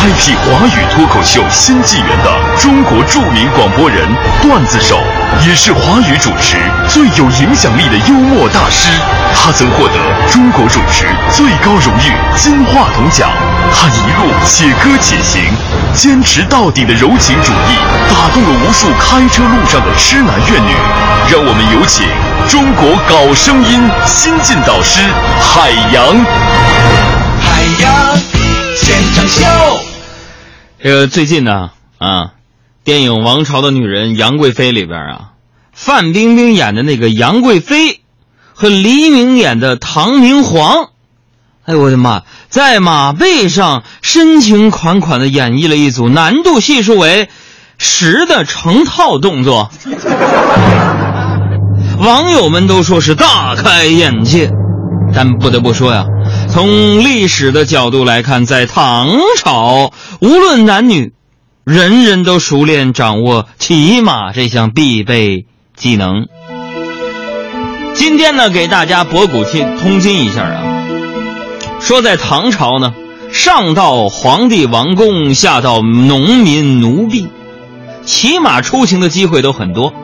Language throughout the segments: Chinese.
开辟华语脱口秀新纪元的中国著名广播人、段子手，也是华语主持最有影响力的幽默大师。他曾获得中国主持最高荣誉金话筒奖。他一路写歌且行，坚持到底的柔情主义，打动了无数开车路上的痴男怨女。让我们有请中国搞声音新晋导师海洋。海洋现场秀。这个最近呢，啊，电影《王朝的女人》杨贵妃里边啊，范冰冰演的那个杨贵妃，和黎明演的唐明皇，哎呦我的妈，在马背上深情款款的演绎了一组难度系数为十的成套动作，网友们都说是大开眼界，但不得不说呀。从历史的角度来看，在唐朝，无论男女，人人都熟练掌握骑马这项必备技能。今天呢，给大家博古今通今一下啊，说在唐朝呢，上到皇帝王公，下到农民奴婢，骑马出行的机会都很多，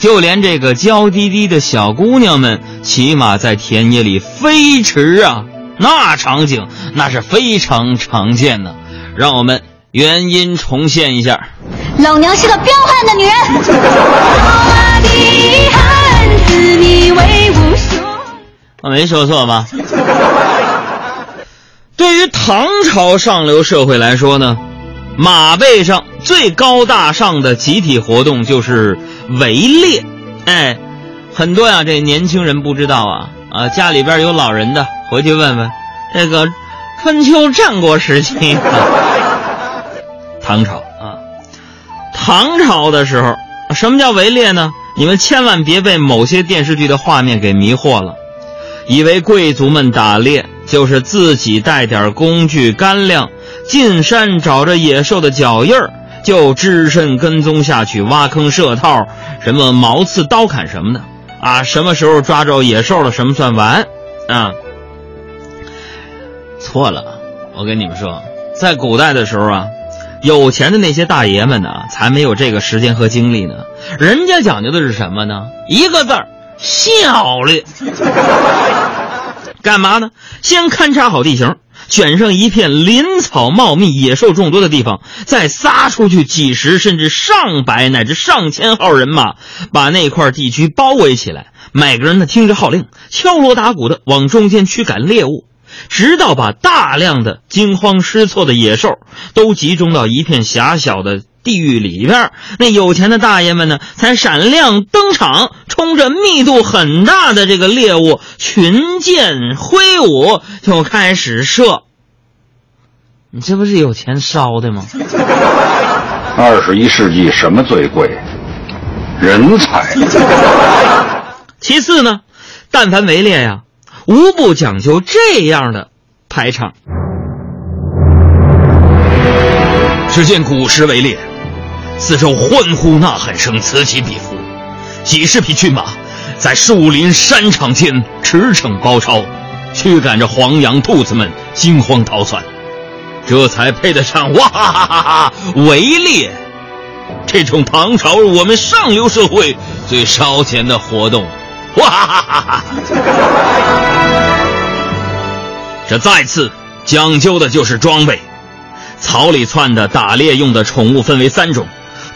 就连这个娇滴滴的小姑娘们，骑马在田野里飞驰啊。那场景那是非常常见的，让我们原音重现一下。老娘是个彪悍的女人。我没说错吧？对于唐朝上流社会来说呢，马背上最高大上的集体活动就是围猎。哎，很多呀，这年轻人不知道啊啊，家里边有老人的。回去问问，这个春秋战国时期，唐朝啊，唐朝的时候，什么叫围猎呢？你们千万别被某些电视剧的画面给迷惑了，以为贵族们打猎就是自己带点工具干粮，进山找着野兽的脚印儿，就只身跟踪下去挖坑设套，什么毛刺刀砍什么的啊，什么时候抓着野兽了，什么算完啊？错了，我跟你们说，在古代的时候啊，有钱的那些大爷们呢，才没有这个时间和精力呢。人家讲究的是什么呢？一个字儿，效率。干嘛呢？先勘察好地形，选上一片林草茂密、野兽众多的地方，再撒出去几十甚至上百乃至上千号人马，把那块地区包围起来。每个人呢，听着号令，敲锣打鼓的往中间驱赶猎物。直到把大量的惊慌失措的野兽都集中到一片狭小的地域里边，那有钱的大爷们呢，才闪亮登场，冲着密度很大的这个猎物，群箭挥舞就开始射。你这不是有钱烧的吗？二十一世纪什么最贵？人才。其次呢，但凡围猎呀。无不讲究这样的排场。只见古时围猎，四周欢呼呐喊声此起彼伏，几十匹骏马在树林山场间驰骋包抄，驱赶着黄羊兔子们惊慌逃窜，这才配得上哇哈哈哈哈围猎这种唐朝我们上流社会最烧钱的活动。哇哈哈哈！这再次讲究的就是装备。草里窜的打猎用的宠物分为三种，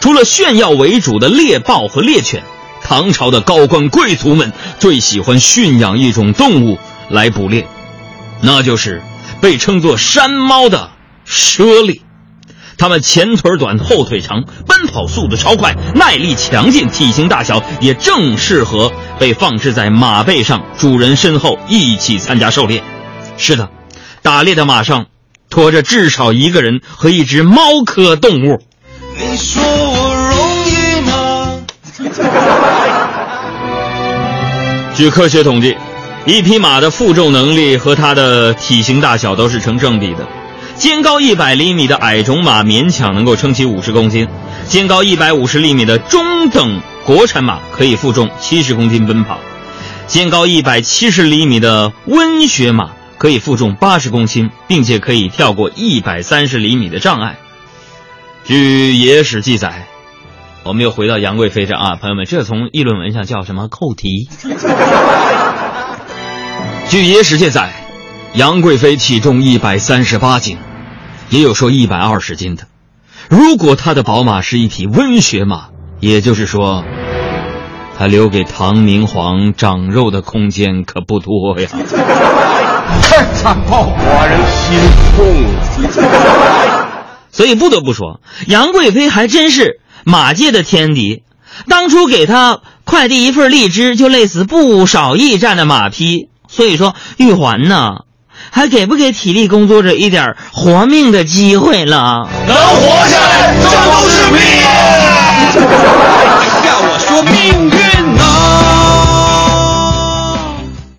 除了炫耀为主的猎豹和猎犬，唐朝的高官贵族们最喜欢驯养一种动物来捕猎，那就是被称作山猫的猞猁。它们前腿短，后腿长，奔跑速度超快，耐力强劲，体型大小也正适合被放置在马背上，主人身后一起参加狩猎。是的，打猎的马上驮着至少一个人和一只猫科动物。你说我容易吗？据科学统计，一匹马的负重能力和它的体型大小都是成正比的。肩高一百厘米的矮种马勉强能够撑起五十公斤，肩高一百五十厘米的中等国产马可以负重七十公斤奔跑，肩高一百七十厘米的温血马可以负重八十公斤，并且可以跳过一百三十厘米的障碍。据野史记载，我们又回到杨贵妃这啊，朋友们，这从议论文上叫什么扣题？据野史记载，杨贵妃体重一百三十八斤，也有说一百二十斤的。如果她的宝马是一匹温血马，也就是说，她留给唐明皇长肉的空间可不多呀。太残暴，寡人心痛。所以不得不说，杨贵妃还真是马界的天敌。当初给她快递一份荔枝，就累死不少驿站的马匹。所以说，玉环呢，还给不给体力工作者一点活命的机会了？能活下来，这都是命。要我说命运。